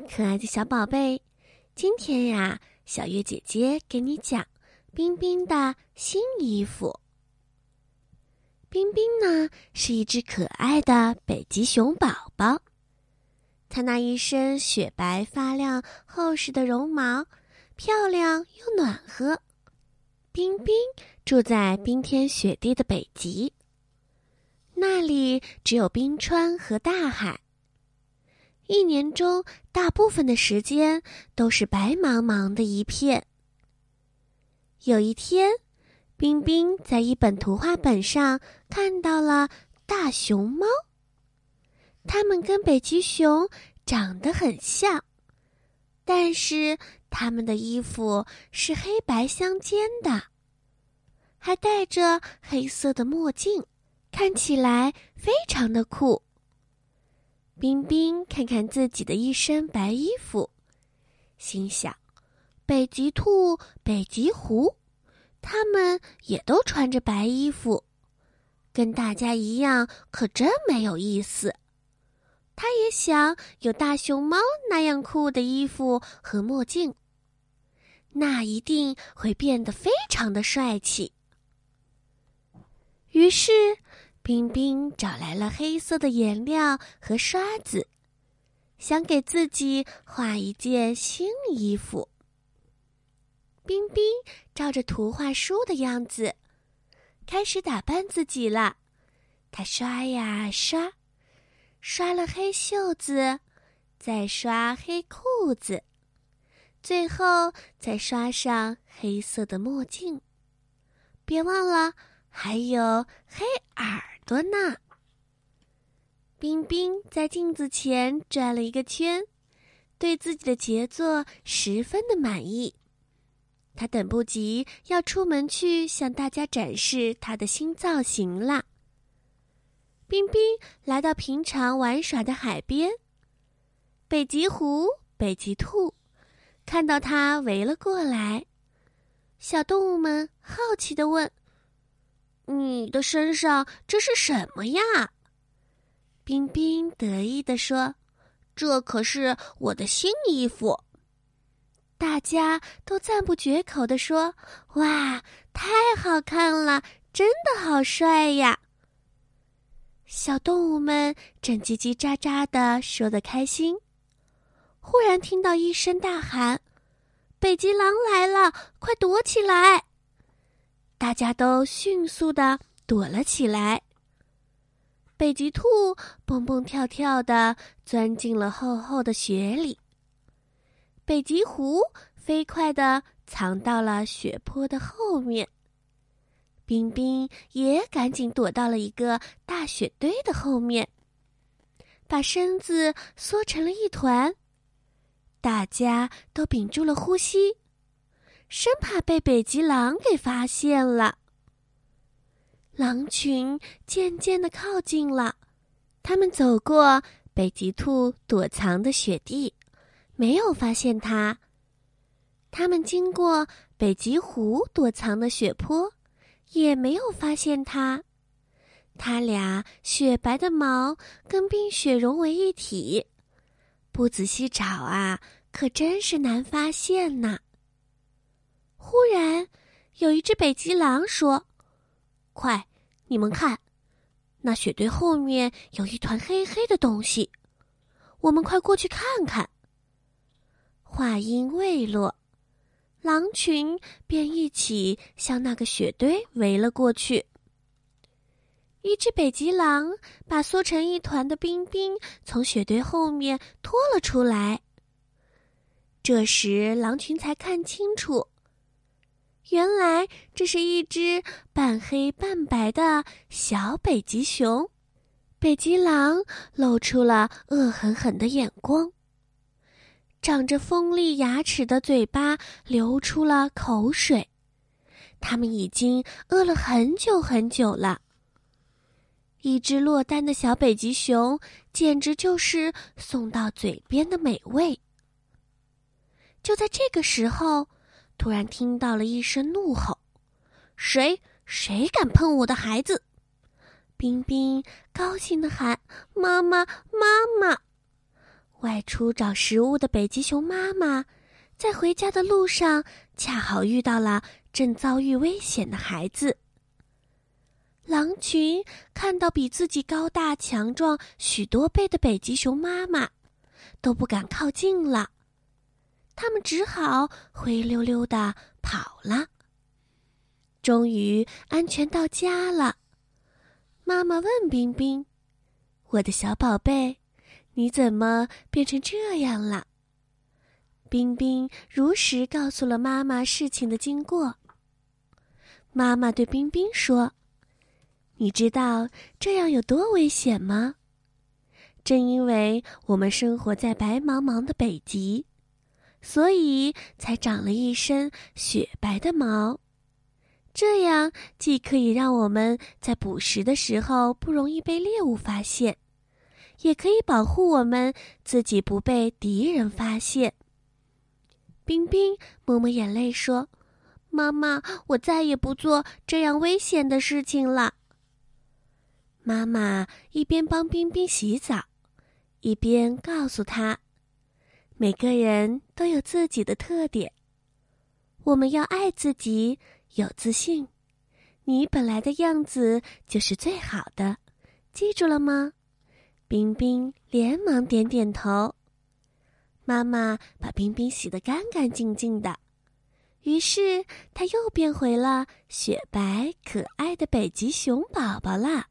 可爱的小宝贝！今天呀，小月姐姐给你讲冰冰的新衣服。冰冰呢是一只可爱的北极熊宝宝，它那一身雪白发亮、厚实的绒毛，漂亮又暖和。冰冰住在冰天雪地的北极，那里只有冰川和大海。一年中，大部分的时间都是白茫茫的一片。有一天，冰冰在一本图画本上看到了大熊猫。它们跟北极熊长得很像，但是它们的衣服是黑白相间的，还戴着黑色的墨镜，看起来非常的酷。冰冰看看自己的一身白衣服，心想：“北极兔、北极狐，他们也都穿着白衣服，跟大家一样，可真没有意思。”他也想有大熊猫那样酷的衣服和墨镜，那一定会变得非常的帅气。于是。冰冰找来了黑色的颜料和刷子，想给自己画一件新衣服。冰冰照着图画书的样子，开始打扮自己了。他刷呀刷，刷了黑袖子，再刷黑裤子，最后再刷上黑色的墨镜。别忘了，还有黑耳。多呢。冰冰在镜子前转了一个圈，对自己的杰作十分的满意。他等不及要出门去向大家展示他的新造型啦。冰冰来到平常玩耍的海边，北极狐、北极兔看到他围了过来，小动物们好奇的问。你的身上这是什么呀？冰冰得意地说：“这可是我的新衣服。”大家都赞不绝口地说：“哇，太好看了，真的好帅呀！”小动物们正叽叽喳喳的说的开心，忽然听到一声大喊：“北极狼来了，快躲起来！”大家都迅速的躲了起来。北极兔蹦蹦跳跳的钻进了厚厚的雪里，北极狐飞快的藏到了雪坡的后面，冰冰也赶紧躲到了一个大雪堆的后面，把身子缩成了一团。大家都屏住了呼吸。生怕被北极狼给发现了。狼群渐渐的靠近了，他们走过北极兔躲藏的雪地，没有发现它。他们经过北极狐躲藏的雪坡，也没有发现它。它俩雪白的毛跟冰雪融为一体，不仔细找啊，可真是难发现呐。忽然，有一只北极狼说：“快，你们看，那雪堆后面有一团黑黑的东西，我们快过去看看。”话音未落，狼群便一起向那个雪堆围了过去。一只北极狼把缩成一团的冰冰从雪堆后面拖了出来。这时，狼群才看清楚。原来这是一只半黑半白的小北极熊，北极狼露出了恶狠狠的眼光，长着锋利牙齿的嘴巴流出了口水，它们已经饿了很久很久了。一只落单的小北极熊，简直就是送到嘴边的美味。就在这个时候。突然听到了一声怒吼：“谁谁敢碰我的孩子？”冰冰高兴的喊：“妈妈，妈妈！”外出找食物的北极熊妈妈，在回家的路上恰好遇到了正遭遇危险的孩子。狼群看到比自己高大强壮许多倍的北极熊妈妈，都不敢靠近了。他们只好灰溜溜的跑了。终于安全到家了。妈妈问冰冰：“我的小宝贝，你怎么变成这样了？”冰冰如实告诉了妈妈事情的经过。妈妈对冰冰说：“你知道这样有多危险吗？正因为我们生活在白茫茫的北极，所以才长了一身雪白的毛。”这样既可以让我们在捕食的时候不容易被猎物发现，也可以保护我们自己不被敌人发现。冰冰抹抹眼泪说：“妈妈，我再也不做这样危险的事情了。”妈妈一边帮冰冰洗澡，一边告诉他：“每个人都有自己的特点，我们要爱自己。”有自信，你本来的样子就是最好的，记住了吗？冰冰连忙点点头。妈妈把冰冰洗得干干净净的，于是她又变回了雪白可爱的北极熊宝宝了。